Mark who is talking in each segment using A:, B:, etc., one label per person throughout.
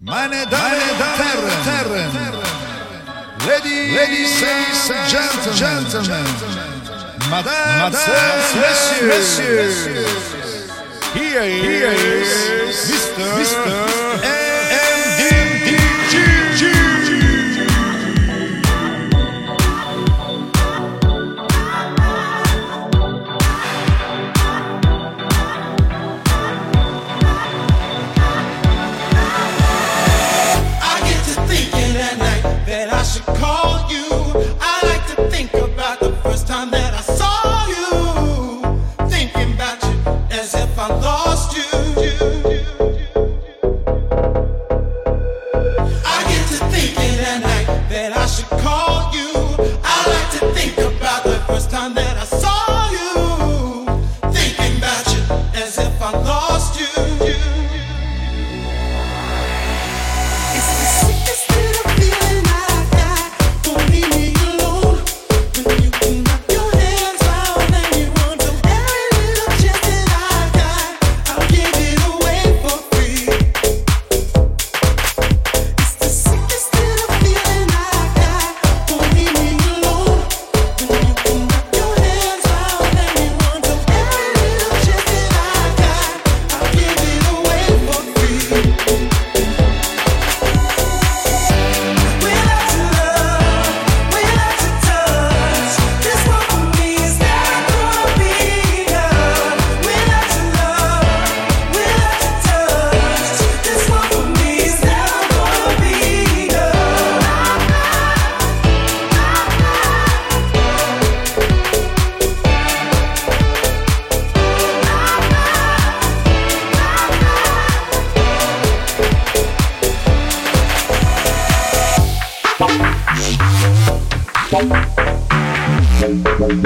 A: Meine Damen und Herren, Ladies, Ladies and Gentlemen, Madame, Madame Messieurs, here is Mr. Mr.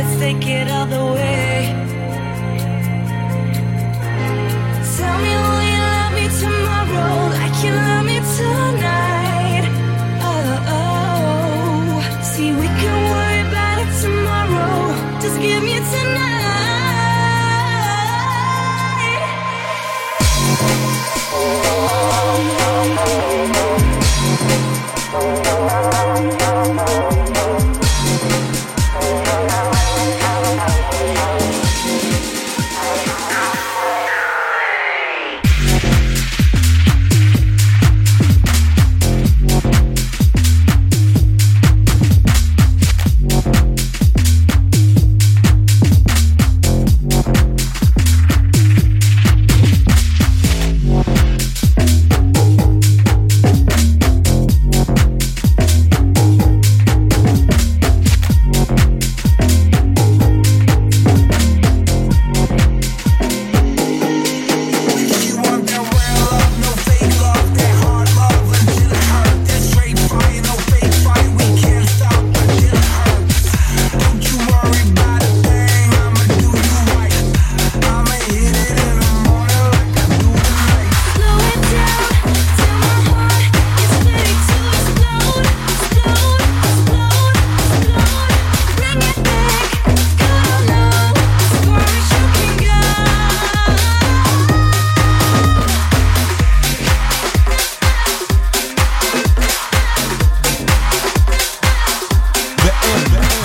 B: it's thinking of the way.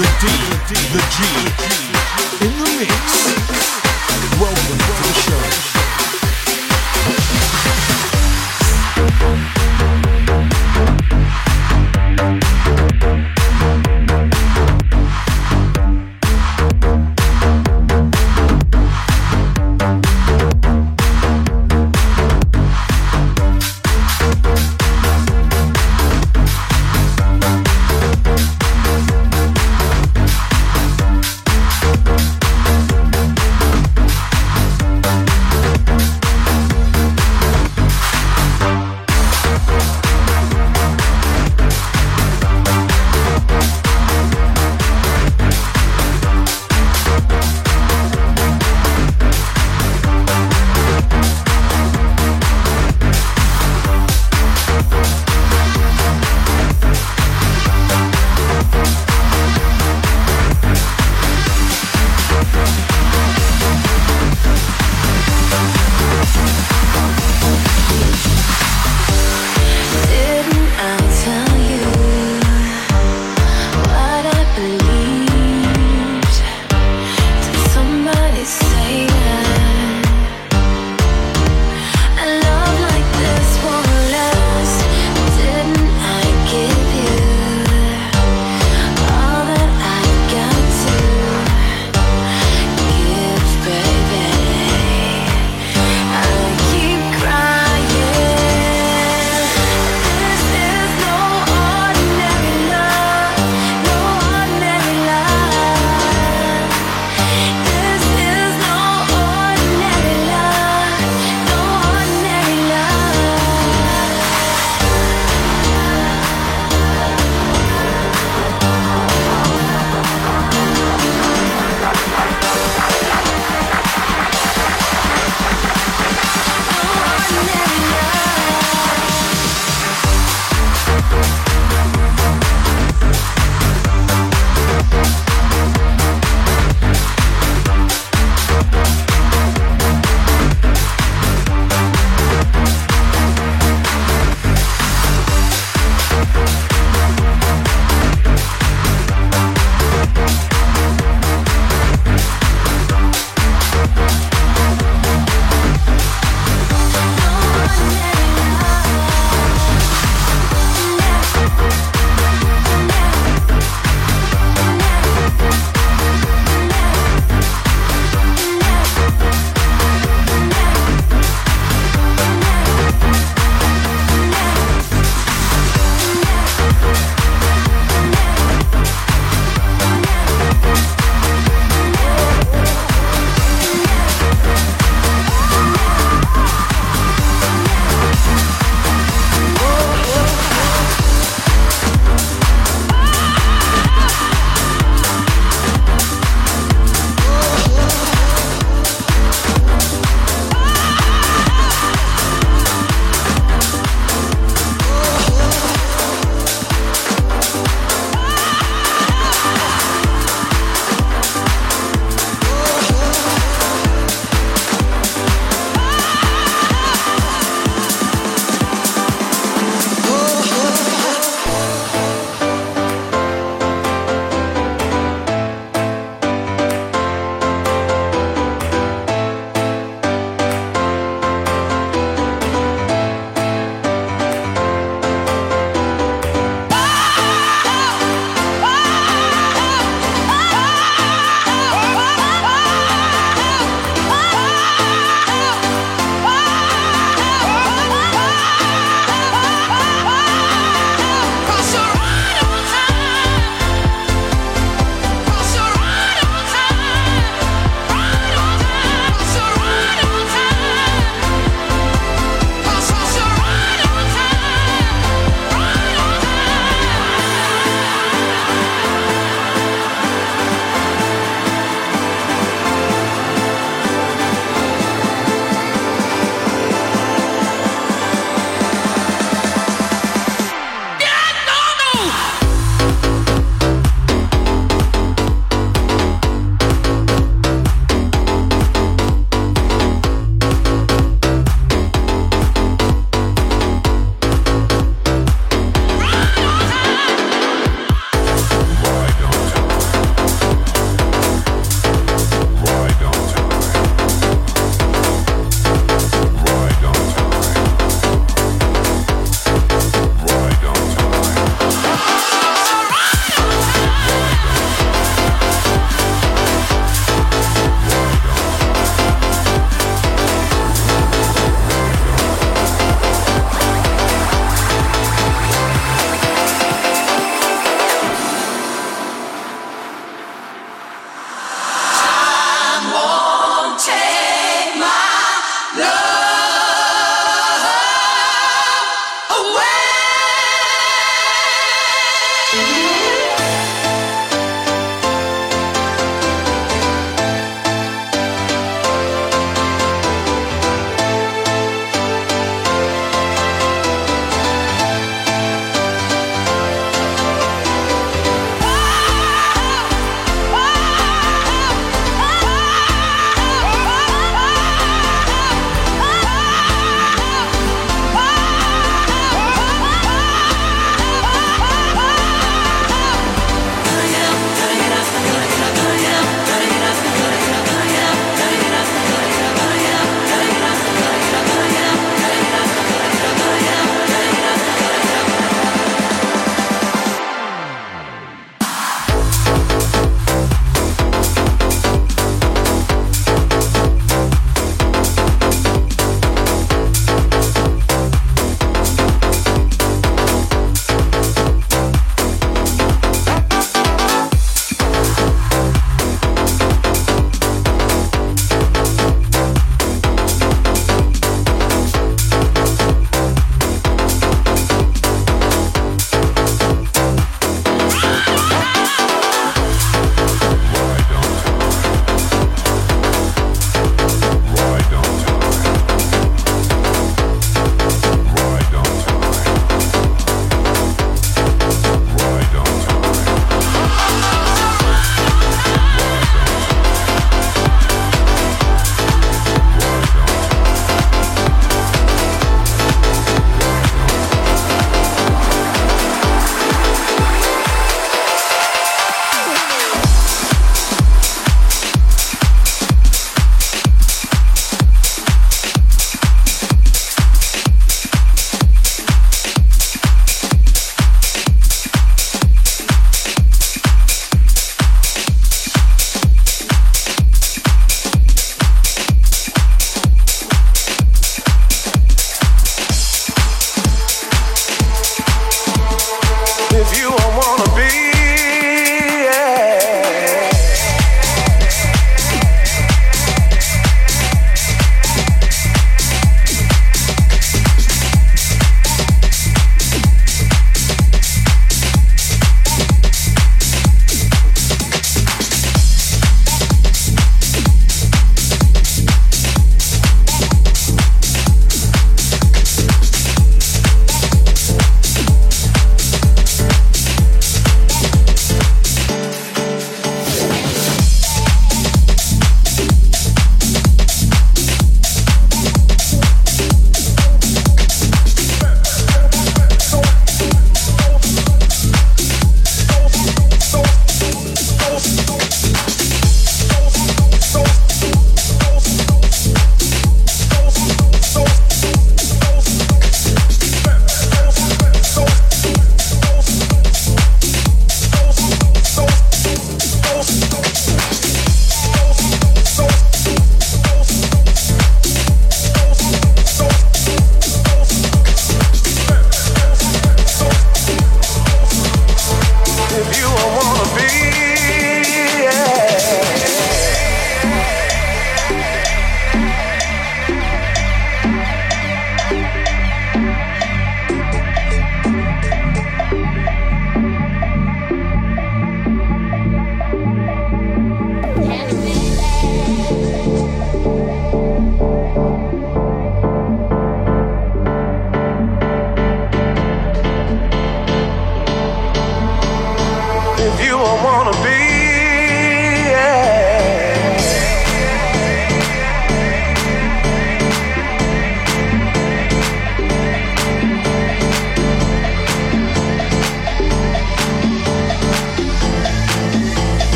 C: the D, the G, in the mix. Welcome to the show.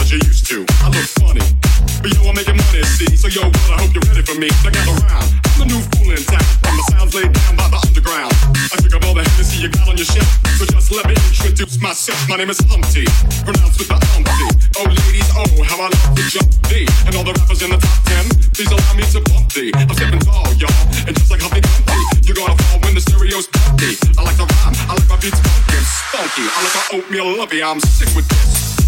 D: as you used to. I look funny, but yo, I'm making money, see. So yo, well, I hope you're ready for me. I got the rhyme. I'm the new fool in town. From the sounds laid down by the underground. I pick up all the Hennessy you got on your shelf. So just let me introduce myself. My name is Humpty, pronounced with the Humpty. Oh, ladies, oh, how I love to jump thee. And all the rappers in the top ten, please allow me to bump thee. I'm stepping tall, y'all, and just like Humpty Dumpty, you're gonna fall when the stereo's pumpy. I like the rhyme, I like my beats funky and. I like my oatmeal lovey, I'm sick with this.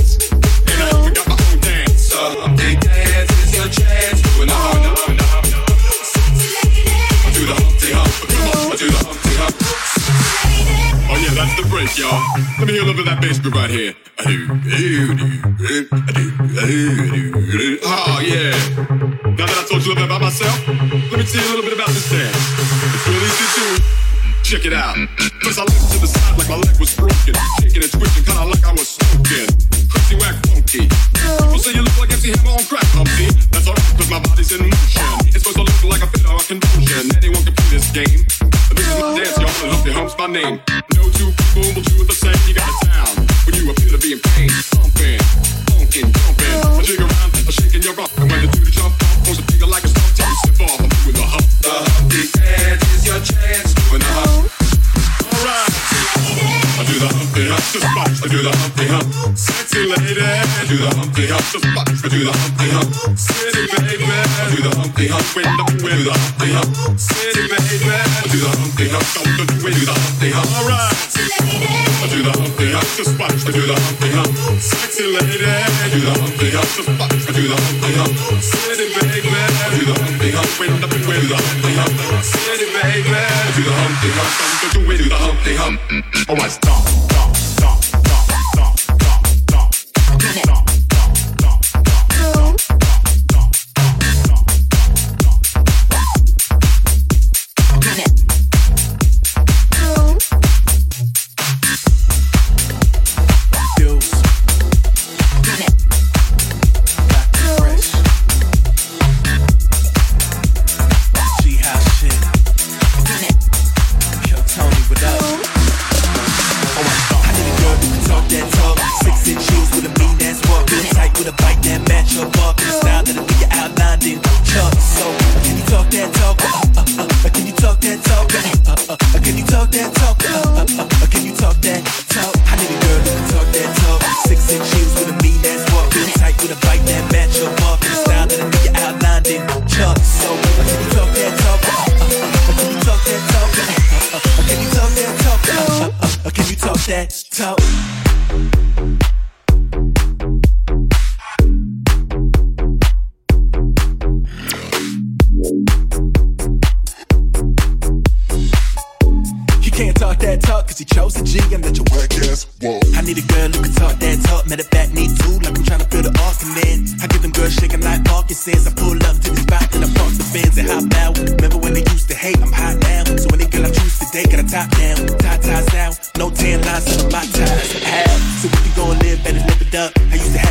D: y'all. Let me hear a little bit of that bass groove right here. Oh, yeah. Now that I told you a little bit about myself, let me tell you a little bit about this dance. It's really easy to check it out. Cause I looked to the side like my leg was broken. Shaking and twisting, kinda like I was smoking. Crazy, whack, funky. People say you look like MC Hammer on crack, Humpty. That's alright, cause my body's in motion. It's supposed to look like a fit or a convulsion. Anyone can play this game. Hump's my name. No two people will do it the same. You got the sound when you appear to be in pain. hump, do the humpty hump. Sexy lady, do the humpty hump, just watch me do the humpty hump. City baby, do the humpty hump, wind up with the humpty hump. City baby, do the humpty hump, come to do it, do the humpty hump. All right, do the humpty hump, just watch me do the humpty hump. Sexy lady, do the humpty hump, just watch me do the humpty hump. City baby, do the humpty hump, wind up with the humpty hump. City baby, do the humpty hump, come to do it, do the humpty hump. Oh, I
E: stop.
F: times have. So if you gon' live, better live it up. I used to have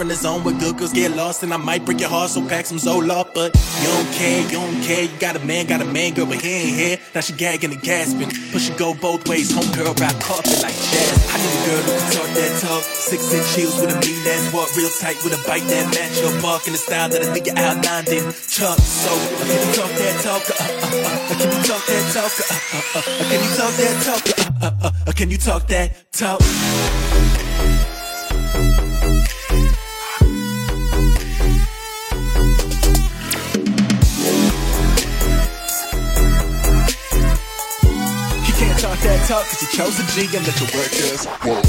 F: from the zone where good girls get lost. And I might break your heart, so pack some Zola. But you don't care, you don't care. You got a man, got a man, girl, but he ain't here. Now she gagging and gasping. Push it go both ways, home girl, rap carpet like jazz. I need a girl who can talk that talk. Six inch heels with a mean ass walk, real tight with a bite that match your bark in the style that I think you outlined in Chuck. So, can you talk that talk? Uh, uh, uh, can you talk that talk? Uh, uh, uh, can you talk that talk? Uh, uh, uh, can you talk that talk? Talk cause you chose a G and let your work just work.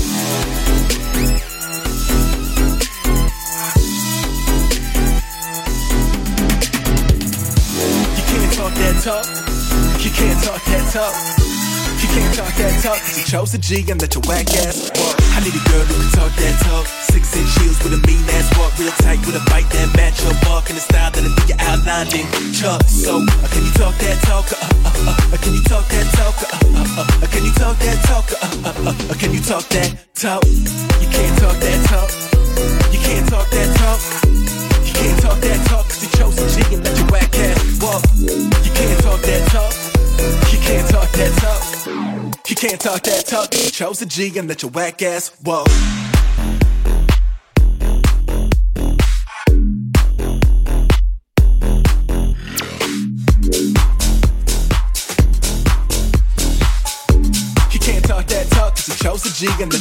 F: You can't talk that talk. You can't talk that talk. You can't talk that talk cause you chose a G and let your whack ass walk. I need a girl who can talk that talk. Six inch heels with a mean ass walk, real tight with a bite that match your walk in the style that I think you outlined in Chuck. So, uh, can you talk that talk? Uh, uh, uh, can you talk that talk? Uh, uh, uh, can you talk that talk? Uh, uh, uh, can you talk that talk? You can't talk that talk. You can't talk that talk. You can't talk that can't talk that talk. Chose a G and let your whack ass walk. You can't talk that talk cause you chose a G and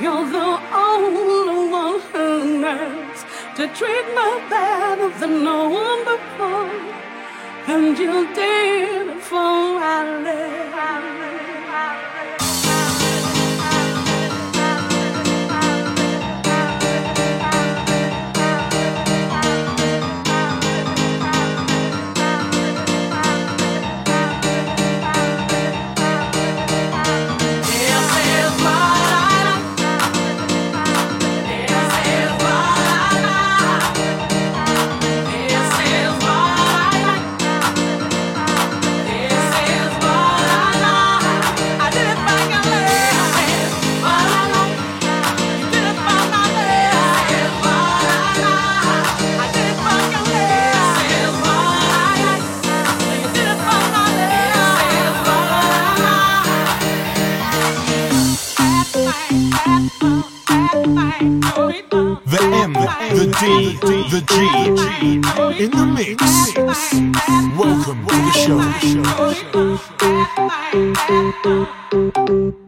G: You're the only one who knows to treat me better than no one before. And you did it for I live.
C: the D, the G, in the mix. Welcome to the
G: show.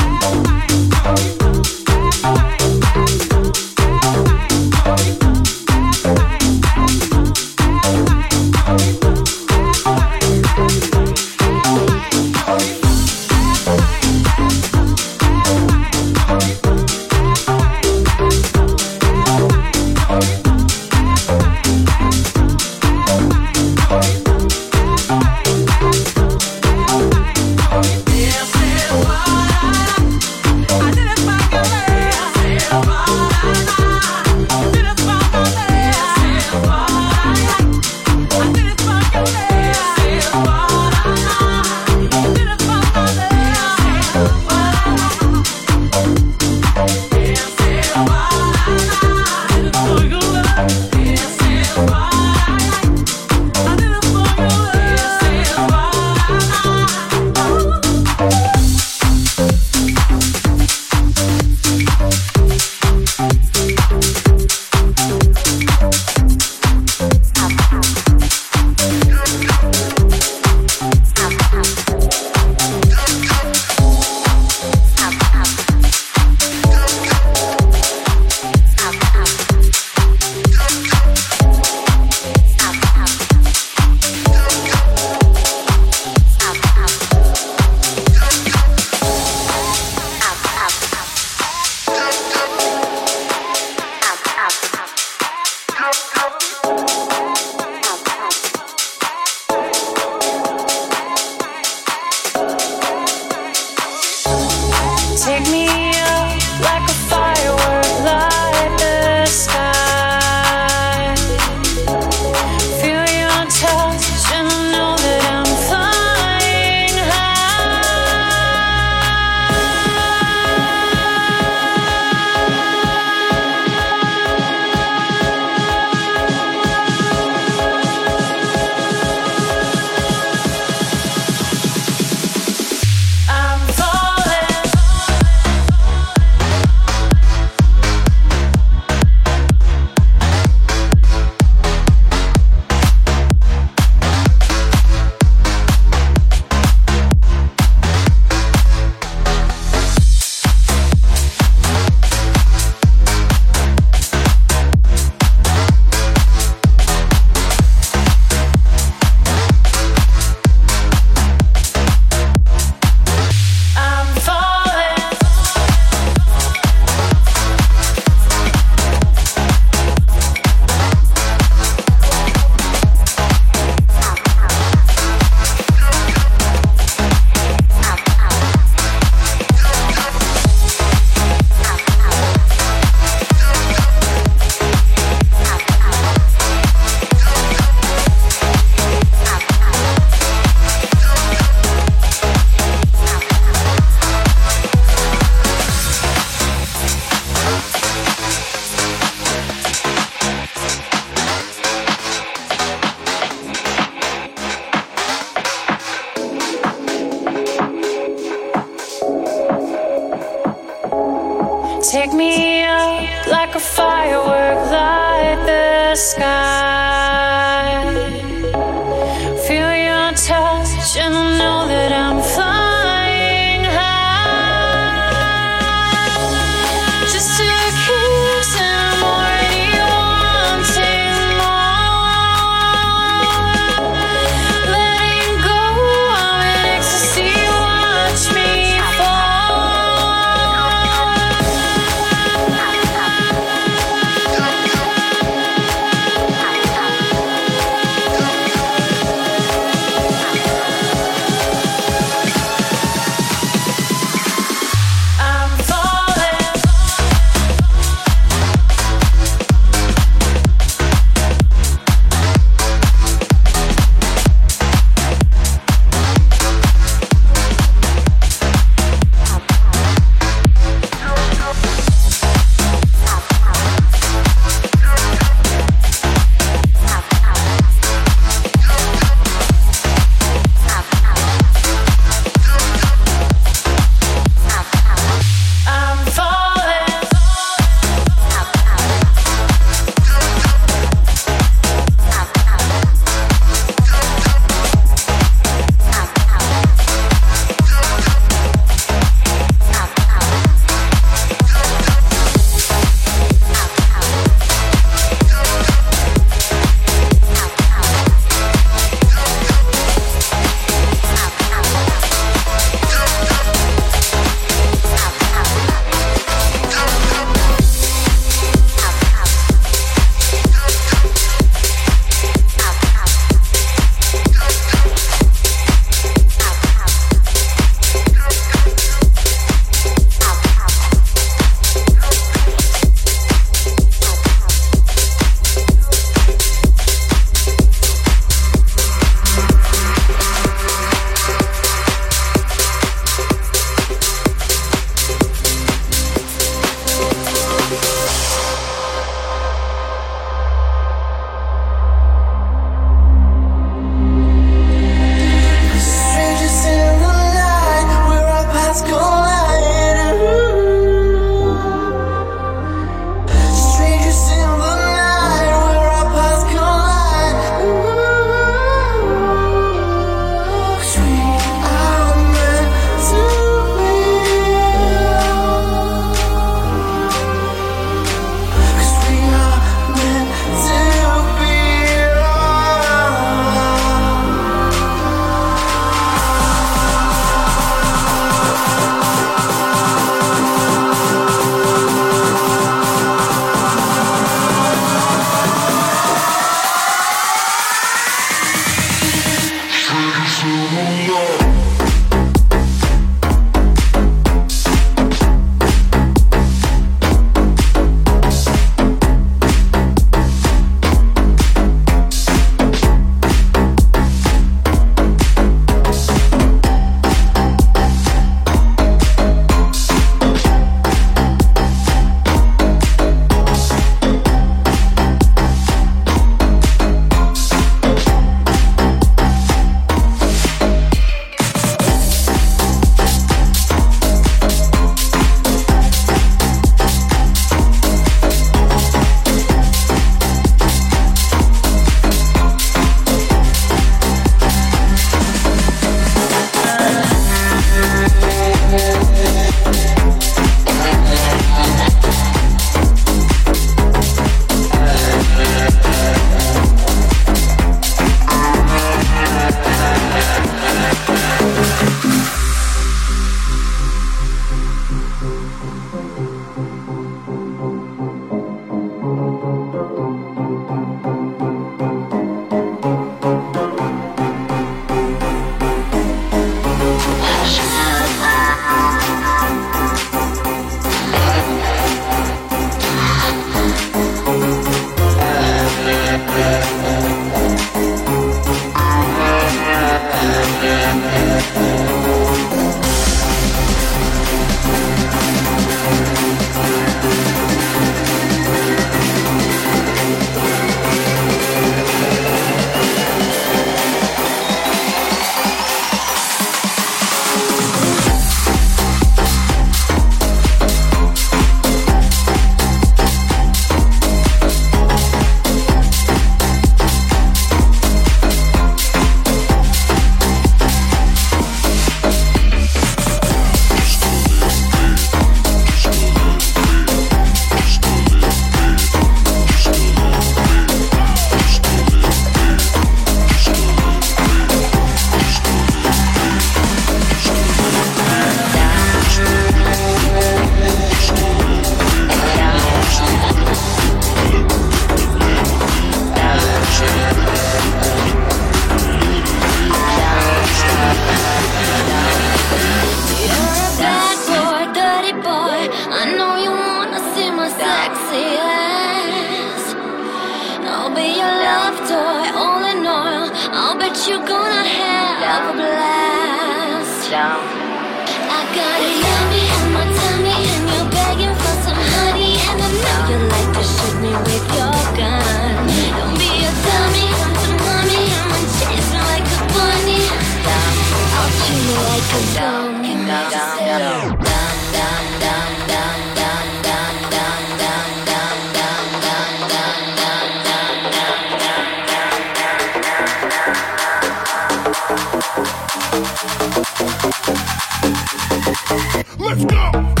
B: Let's go!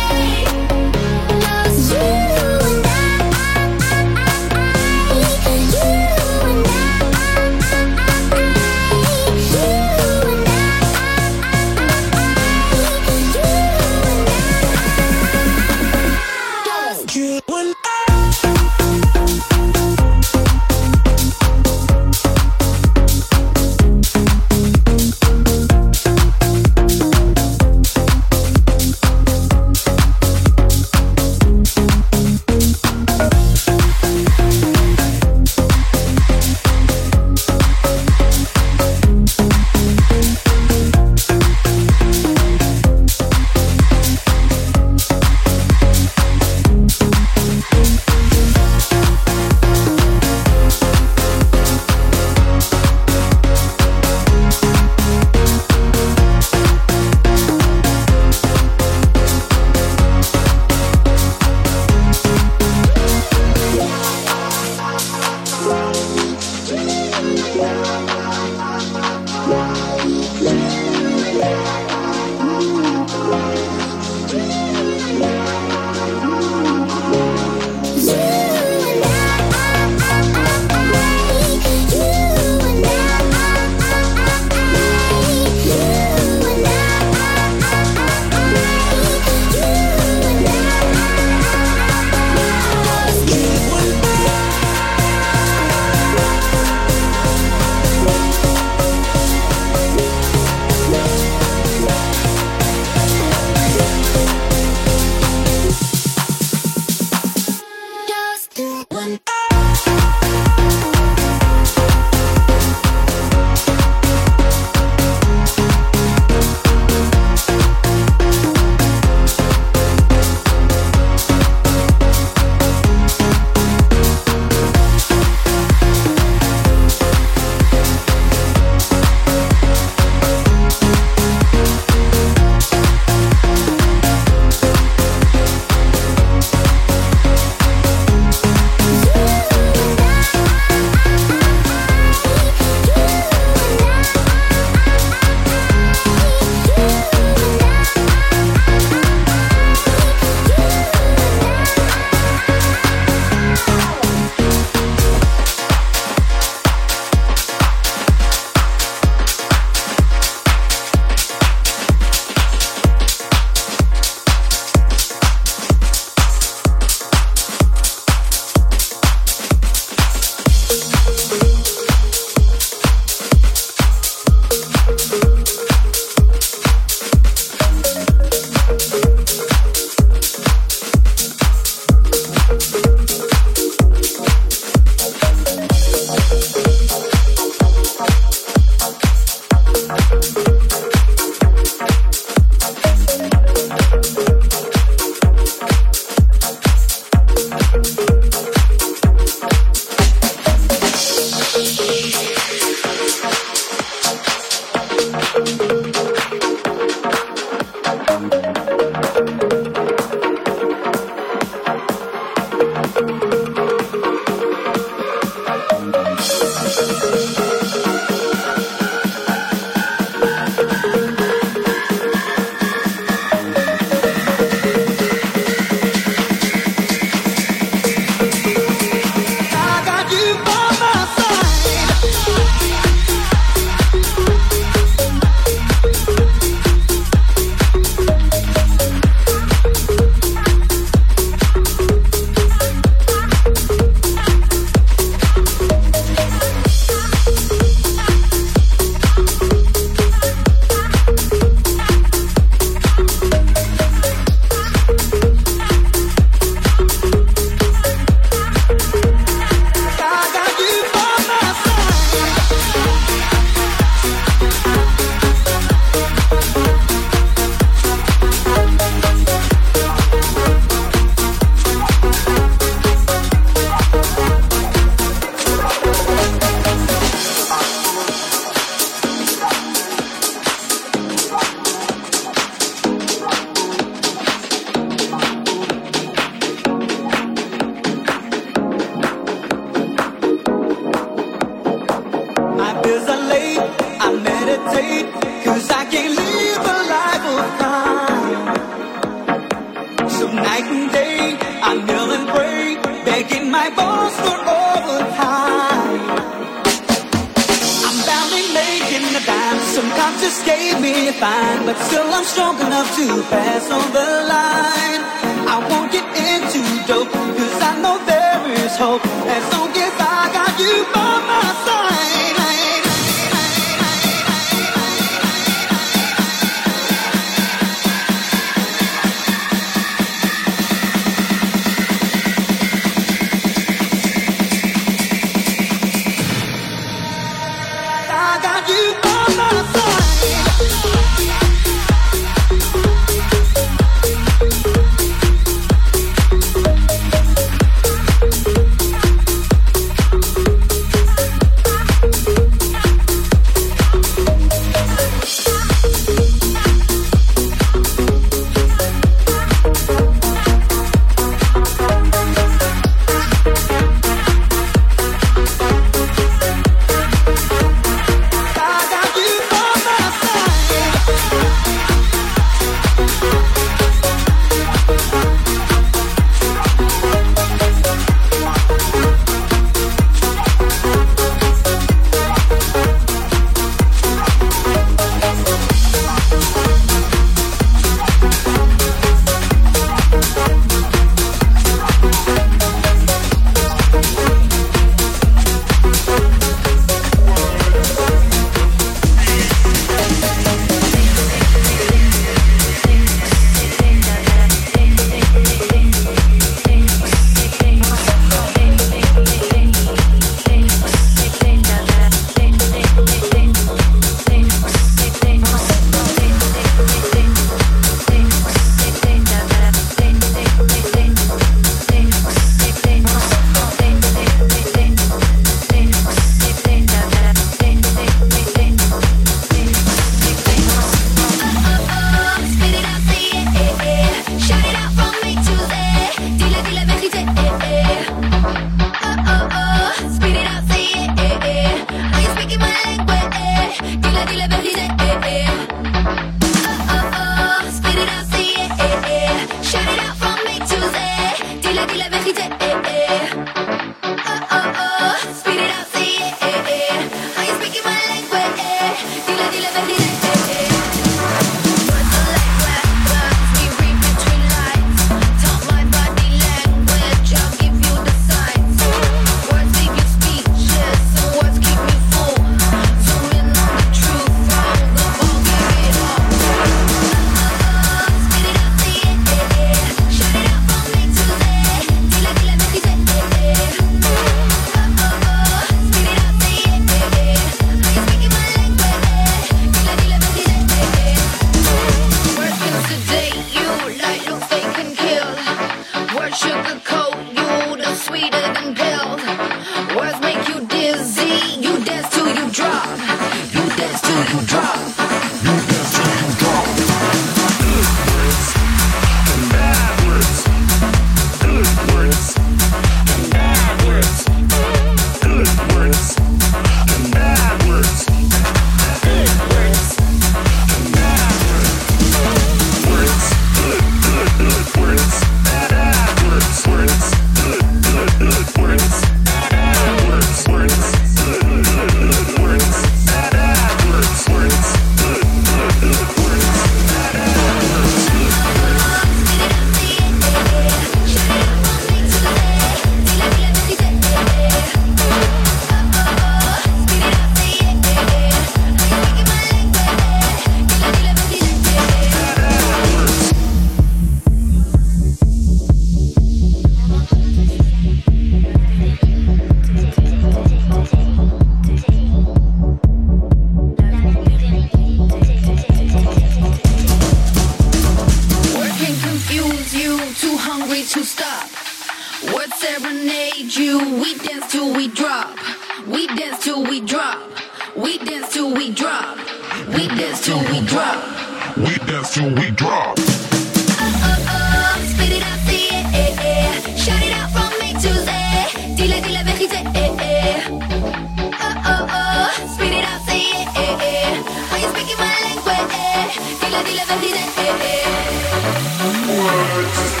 H: Words